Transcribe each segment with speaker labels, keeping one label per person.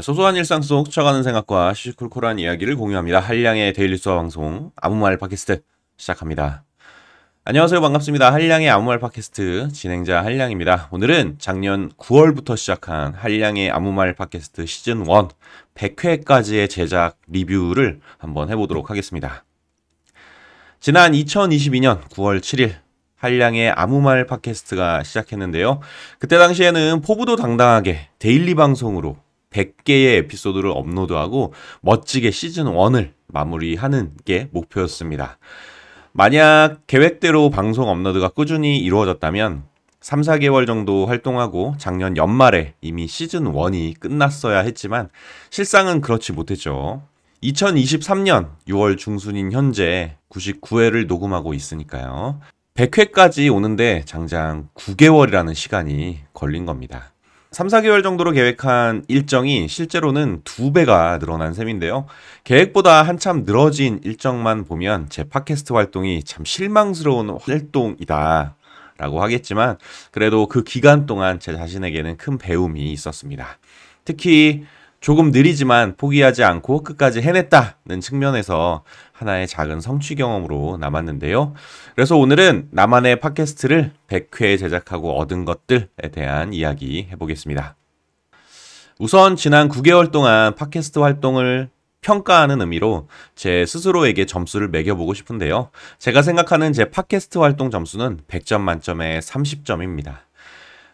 Speaker 1: 소소한 일상 속 스쳐가는 생각과 시시콜콜한 이야기를 공유합니다. 한량의 daily 수다 방송 아무 말 팟캐스트 시작합니다. 안녕하세요. 반갑습니다. 한량의 아무 말 팟캐스트 진행자 한량입니다. 오늘은 작년 9월부터 시작한 한량의 아무 말 팟캐스트 시즌 1 100회까지의 제작 리뷰를 한번 해보도록 하겠습니다. 지난 2022년 9월 7일 한량의 아무 말 팟캐스트가 시작했는데요. 그때 당시에는 포부도 당당하게 daily 방송으로 100개의 에피소드를 업로드하고 멋지게 시즌 1을 마무리하는 게 목표였습니다. 만약 계획대로 방송 업로드가 꾸준히 이루어졌다면 3, 4개월 정도 활동하고 작년 연말에 이미 시즌 1이 끝났어야 했지만 실상은 그렇지 못했죠. 2023년 6월 중순인 현재 99회를 녹음하고 있으니까요. 100회까지 오는데 장장 9개월이라는 시간이 걸린 겁니다. 3, 4개월 정도로 계획한 일정이 실제로는 두 배가 늘어난 셈인데요. 계획보다 한참 늘어진 일정만 보면 제 팟캐스트 활동이 참 실망스러운 활동이다. 라고 하겠지만, 그래도 그 기간 동안 제 자신에게는 큰 배움이 있었습니다. 특히 조금 느리지만 포기하지 않고 끝까지 해냈다는 측면에서 하나의 작은 성취 경험으로 남았는데요. 그래서 오늘은 나만의 팟캐스트를 100회 제작하고 얻은 것들에 대한 이야기 해보겠습니다. 우선 지난 9개월 동안 팟캐스트 활동을 평가하는 의미로 제 스스로에게 점수를 매겨보고 싶은데요. 제가 생각하는 제 팟캐스트 활동 점수는 100점 만점에 30점입니다.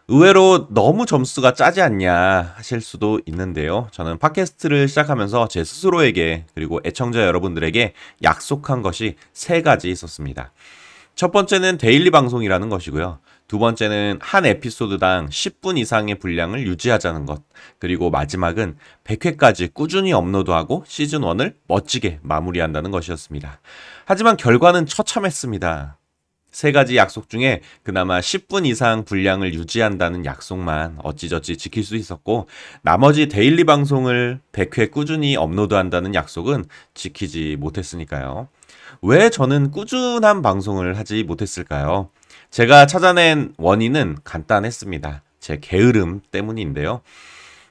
Speaker 1: 의외로 너무 점수가 짜지 않냐 하실 수도 있는데요. 저는 팟캐스트를 시작하면서 제 스스로에게 그리고 애청자 여러분들에게 약속한 것이 세 가지 있었습니다. 첫 번째는 daily 방송이라는 것이고요. 두 번째는 한 에피소드당 10분 이상의 분량을 유지하자는 것. 그리고 마지막은 100회까지 꾸준히 업로드하고 시즌 1을 멋지게 마무리한다는 것이었습니다. 하지만 결과는 처참했습니다. 세 가지 약속 중에 그나마 10분 이상 분량을 유지한다는 약속만 어찌저찌 지킬 수 있었고 나머지 daily 방송을 100회 꾸준히 업로드한다는 약속은 지키지 못했으니까요. 왜 저는 꾸준한 방송을 하지 못했을까요? 제가 찾아낸 원인은 간단했습니다. 제 게으름 때문인데요.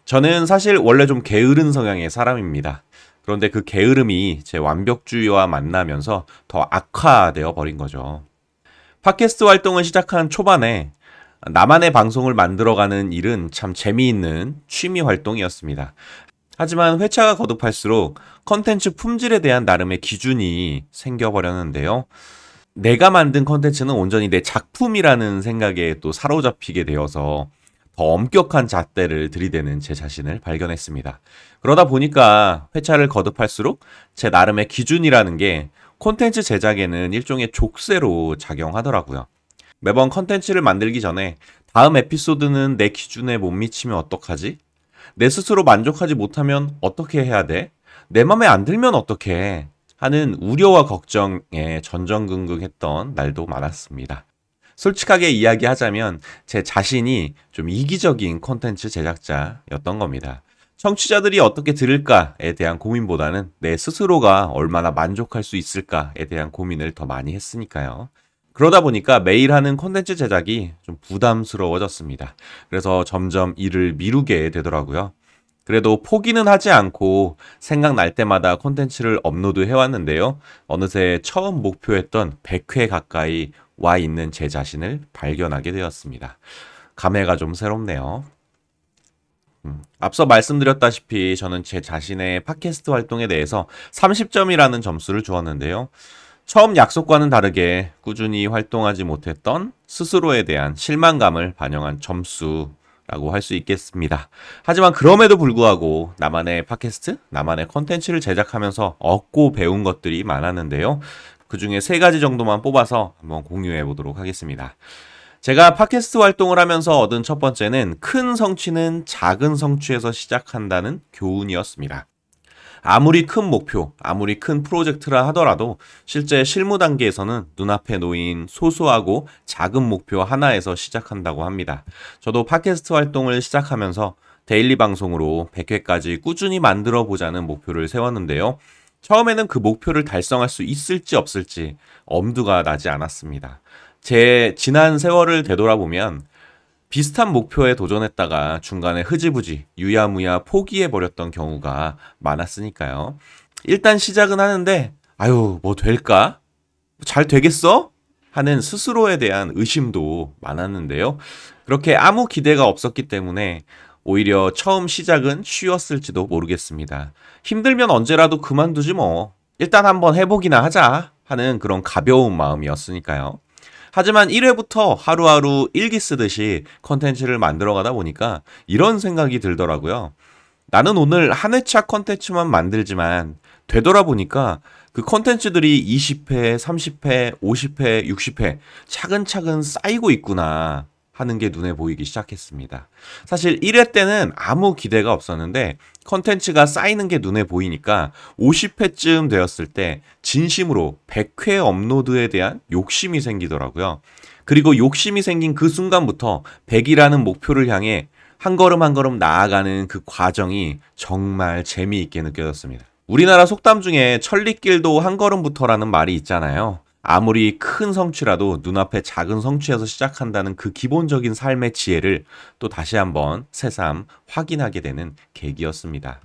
Speaker 1: 저는 사실 원래 좀 게으른 성향의 사람입니다. 그런데 그 게으름이 제 완벽주의와 만나면서 더 악화되어 버린 거죠. 팟캐스트 활동을 시작한 초반에 나만의 방송을 만들어가는 일은 참 재미있는 취미 활동이었습니다. 하지만 회차가 거듭할수록 컨텐츠 품질에 대한 나름의 기준이 생겨버렸는데요. 내가 만든 컨텐츠는 온전히 내 작품이라는 생각에 또 사로잡히게 되어서 더 엄격한 잣대를 들이대는 제 자신을 발견했습니다. 그러다 보니까 회차를 거듭할수록 제 나름의 기준이라는 게 콘텐츠 제작에는 일종의 족쇄로 작용하더라고요. 매번 컨텐츠를 만들기 전에 다음 에피소드는 내 기준에 못 미치면 어떡하지? 내 스스로 만족하지 못하면 어떻게 해야 돼? 내 맘에 안 들면 어떡해? 하는 우려와 걱정에 전전긍긍했던 날도 많았습니다. 솔직하게 이야기하자면 제 자신이 좀 이기적인 콘텐츠 제작자였던 겁니다. 청취자들이 어떻게 들을까에 대한 고민보다는 내 스스로가 얼마나 만족할 수 있을까에 대한 고민을 더 많이 했으니까요. 그러다 보니까 매일 하는 콘텐츠 제작이 좀 부담스러워졌습니다. 그래서 점점 일을 미루게 되더라고요. 그래도 포기는 하지 않고 생각날 때마다 콘텐츠를 업로드 해왔는데요. 어느새 처음 목표했던 100회 가까이 와 있는 제 자신을 발견하게 되었습니다. 감회가 좀 새롭네요. 음, 앞서 말씀드렸다시피 저는 제 자신의 팟캐스트 활동에 대해서 30점이라는 점수를 주었는데요. 처음 약속과는 다르게 꾸준히 활동하지 못했던 스스로에 대한 실망감을 반영한 점수 라고 할 수 있겠습니다. 하지만 그럼에도 불구하고 나만의 팟캐스트, 나만의 컨텐츠를 제작하면서 얻고 배운 것들이 많았는데요. 그 중에 세 가지 정도만 뽑아서 한번 공유해 보도록 하겠습니다. 제가 팟캐스트 활동을 하면서 얻은 첫 번째는 큰 성취는 작은 성취에서 시작한다는 교훈이었습니다. 아무리 큰 목표, 아무리 큰 프로젝트라 하더라도 실제 실무 단계에서는 눈앞에 놓인 소소하고 작은 목표 하나에서 시작한다고 합니다. 저도 팟캐스트 활동을 시작하면서 데일리 방송으로 100회까지 꾸준히 만들어 보자는 목표를 세웠는데요. 처음에는 그 목표를 달성할 수 있을지 없을지 엄두가 나지 않았습니다. 제 지난 세월을 되돌아보면 비슷한 목표에 도전했다가 중간에 흐지부지 유야무야 포기해 버렸던 경우가 많았으니까요. 일단 시작은 하는데, 아유, 뭐 될까? 잘 되겠어? 하는 스스로에 대한 의심도 많았는데요. 그렇게 아무 기대가 없었기 때문에 오히려 처음 시작은 쉬웠을지도 모르겠습니다. 힘들면 언제라도 그만두지 뭐. 일단 한번 해보기나 하자 하는 그런 가벼운 마음이었으니까요. 하지만 1회부터 하루하루 일기 쓰듯이 컨텐츠를 만들어 가다 보니까 이런 생각이 들더라고요. 나는 오늘 한 회차 컨텐츠만 만들지만 되돌아보니까 그 컨텐츠들이 20회, 30회, 50회, 60회 차근차근 쌓이고 있구나. 하는 게 눈에 보이기 시작했습니다. 사실 1회 때는 아무 기대가 없었는데 컨텐츠가 쌓이는 게 눈에 보이니까 50회쯤 되었을 때 진심으로 100회 업로드에 대한 욕심이 생기더라고요. 그리고 욕심이 생긴 그 순간부터 100이라는 목표를 향해 한 걸음 한 걸음 나아가는 그 과정이 정말 재미있게 느껴졌습니다. 우리나라 속담 중에 천리길도 한 걸음부터라는 말이 있잖아요. 아무리 큰 성취라도 눈앞에 작은 성취에서 시작한다는 그 기본적인 삶의 지혜를 또 다시 한번 새삼 확인하게 되는 계기였습니다.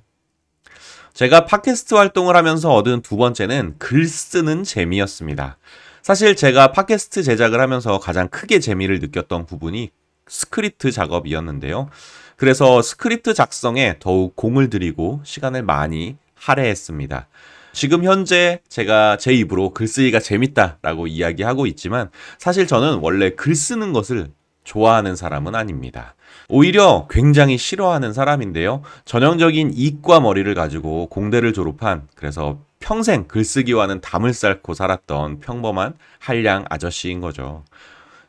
Speaker 1: 제가 팟캐스트 활동을 하면서 얻은 두 번째는 글 쓰는 재미였습니다. 사실 제가 팟캐스트 제작을 하면서 가장 크게 재미를 느꼈던 부분이 스크립트 작업이었는데요. 그래서 스크립트 작성에 더욱 공을 들이고 시간을 많이 할애했습니다. 지금 현재 제가 제 입으로 글쓰기가 재밌다라고 이야기하고 있지만 사실 저는 원래 글 쓰는 것을 좋아하는 사람은 아닙니다. 오히려 굉장히 싫어하는 사람인데요. 전형적인 이과 머리를 가지고 공대를 졸업한 그래서 평생 글쓰기와는 담을 쌓고 살았던 평범한 한량 아저씨인 거죠.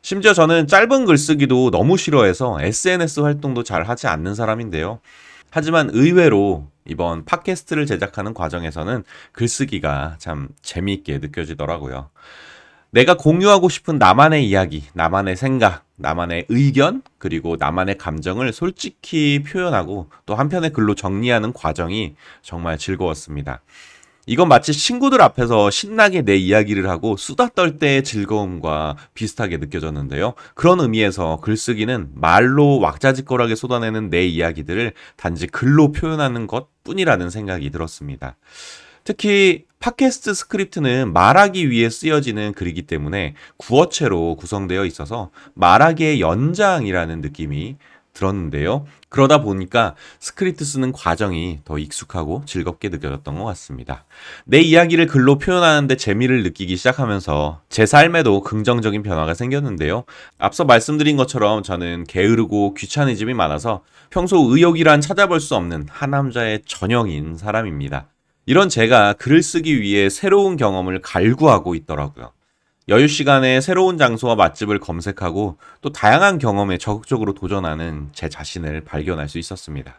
Speaker 1: 심지어 저는 짧은 글쓰기도 너무 싫어해서 SNS 활동도 잘 하지 않는 사람인데요. 하지만 의외로 이번 팟캐스트를 제작하는 과정에서는 글쓰기가 참 재미있게 느껴지더라고요. 내가 공유하고 싶은 나만의 이야기, 나만의 생각, 나만의 의견, 그리고 나만의 감정을 솔직히 표현하고 또 한편의 글로 정리하는 과정이 정말 즐거웠습니다. 이건 마치 친구들 앞에서 신나게 내 이야기를 하고 수다 떨 때의 즐거움과 비슷하게 느껴졌는데요. 그런 의미에서 글쓰기는 말로 왁자지껄하게 쏟아내는 내 이야기들을 단지 글로 표현하는 것 뿐이라는 생각이 들었습니다. 특히 팟캐스트 스크립트는 말하기 위해 쓰여지는 글이기 때문에 구어체로 구성되어 있어서 말하기의 연장이라는 느낌이 들었는데요. 그러다 보니까 스크립트 쓰는 과정이 더 익숙하고 즐겁게 느껴졌던 것 같습니다. 내 이야기를 글로 표현하는데 재미를 느끼기 시작하면서 제 삶에도 긍정적인 변화가 생겼는데요. 앞서 말씀드린 것처럼 저는 게으르고 귀차니즘이 많아서 평소 의욕이란 찾아볼 수 없는 하남자의 전형인 사람입니다. 이런 제가 글을 쓰기 위해 새로운 경험을 갈구하고 있더라고요. 여유 시간에 새로운 장소와 맛집을 검색하고 또 다양한 경험에 적극적으로 도전하는 제 자신을 발견할 수 있었습니다.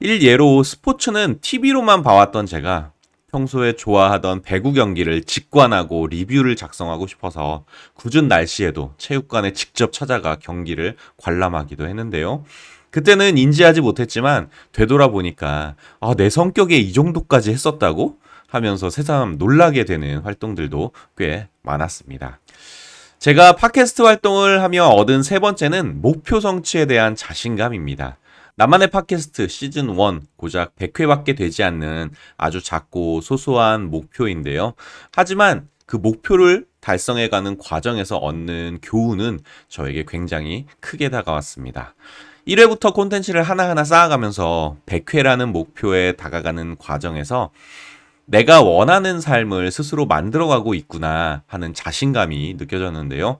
Speaker 1: 일예로 스포츠는 TV로만 봐왔던 제가 평소에 좋아하던 배구 경기를 직관하고 리뷰를 작성하고 싶어서 굳은 날씨에도 체육관에 직접 찾아가 경기를 관람하기도 했는데요. 그때는 인지하지 못했지만 되돌아보니까 아, 내 성격에 이 정도까지 했었다고? 하면서 새삼 놀라게 되는 활동들도 꽤 많았습니다. 제가 팟캐스트 활동을 하며 얻은 세 번째는 목표 성취에 대한 자신감입니다. 나만의 팟캐스트 시즌 1 고작 100회밖에 되지 않는 아주 작고 소소한 목표인데요. 하지만 그 목표를 달성해가는 과정에서 얻는 교훈은 저에게 굉장히 크게 다가왔습니다. 1회부터 콘텐츠를 하나하나 쌓아가면서 100회라는 목표에 다가가는 과정에서 내가 원하는 삶을 스스로 만들어가고 있구나 하는 자신감이 느껴졌는데요.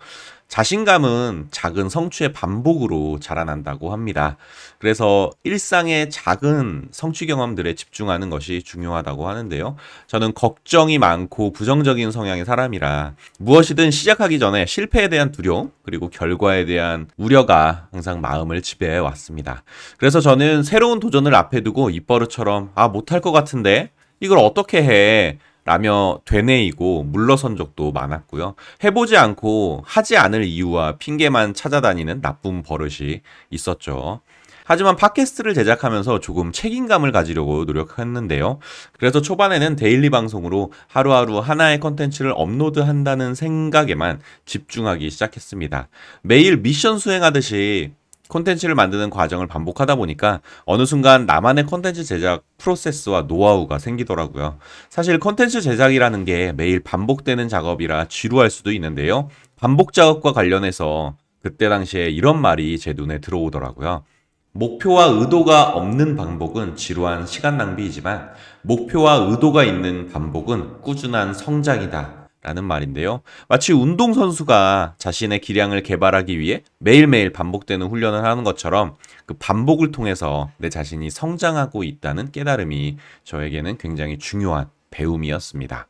Speaker 1: 자신감은 작은 성취의 반복으로 자라난다고 합니다. 그래서 일상의 작은 성취 경험들에 집중하는 것이 중요하다고 하는데요. 저는 걱정이 많고 부정적인 성향의 사람이라 무엇이든 시작하기 전에 실패에 대한 두려움 그리고 결과에 대한 우려가 항상 마음을 지배해 왔습니다. 그래서 저는 새로운 도전을 앞에 두고 입버릇처럼 아 못할 것 같은데 이걸 어떻게 해? 라며 되뇌이고 물러선 적도 많았고요. 해보지 않고 하지 않을 이유와 핑계만 찾아다니는 나쁜 버릇이 있었죠. 하지만 팟캐스트를 제작하면서 조금 책임감을 가지려고 노력했는데요. 그래서 초반에는 데일리 방송으로 하루하루 하나의 컨텐츠를 업로드 한다는 생각에만 집중하기 시작했습니다. 매일 미션 수행하듯이 콘텐츠를 만드는 과정을 반복하다 보니까 어느 순간 나만의 콘텐츠 제작 프로세스와 노하우가 생기더라고요. 사실 콘텐츠 제작이라는 게 매일 반복되는 작업이라 지루할 수도 있는데요. 반복 작업과 관련해서 그때 당시에 이런 말이 제 눈에 들어오더라고요. 목표와 의도가 없는 반복은 지루한 시간 낭비이지만 목표와 의도가 있는 반복은 꾸준한 성장이다. 라는 말인데요. 마치 운동선수가 자신의 기량을 개발하기 위해 매일매일 반복되는 훈련을 하는 것처럼 그 반복을 통해서 내 자신이 성장하고 있다는 깨달음이 저에게는 굉장히 중요한 배움이었습니다.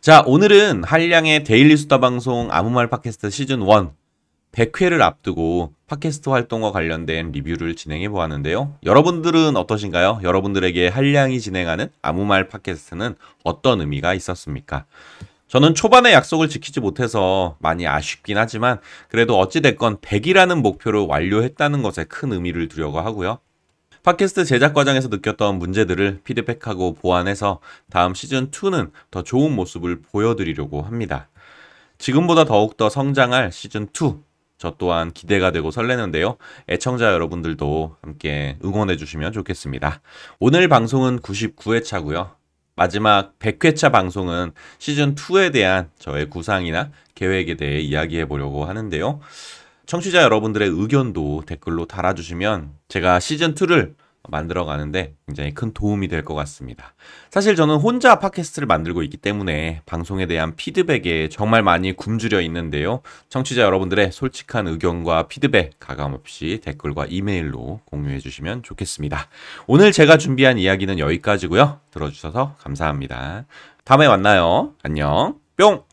Speaker 1: 자, 오늘은 한량의 데일리 수다 방송 아무 말 팟캐스트 시즌 1 100회를 앞두고 팟캐스트 활동과 관련된 리뷰를 진행해 보았는데요. 여러분들은 어떠신가요? 여러분들에게 한량이 진행하는 아무 말 팟캐스트는 어떤 의미가 있었습니까? 저는 초반에 약속을 지키지 못해서 많이 아쉽긴 하지만 그래도 어찌됐건 100이라는 목표를 완료했다는 것에 큰 의미를 두려고 하고요. 팟캐스트 제작 과정에서 느꼈던 문제들을 피드백하고 보완해서 다음 시즌2는 더 좋은 모습을 보여드리려고 합니다. 지금보다 더욱더 성장할 시즌2 저 또한 기대가 되고 설레는데요. 애청자 여러분들도 함께 응원해 주시면 좋겠습니다. 오늘 방송은 99회차고요. 마지막 100회차 방송은 시즌2에 대한 저의 구상이나 계획에 대해 이야기해 보려고 하는데요. 청취자 여러분들의 의견도 댓글로 달아주시면 제가 시즌2를 만들어 가는데 굉장히 큰 도움이 될 것 같습니다. 사실 저는 혼자 팟캐스트를 만들고 있기 때문에 방송에 대한 피드백에 정말 많이 굶주려 있는데요. 청취자 여러분들의 솔직한 의견과 피드백 가감없이 댓글과 이메일로 공유해 주시면 좋겠습니다. 오늘 제가 준비한 이야기는 여기까지고요. 들어주셔서 감사합니다. 다음에 만나요. 안녕. 뿅!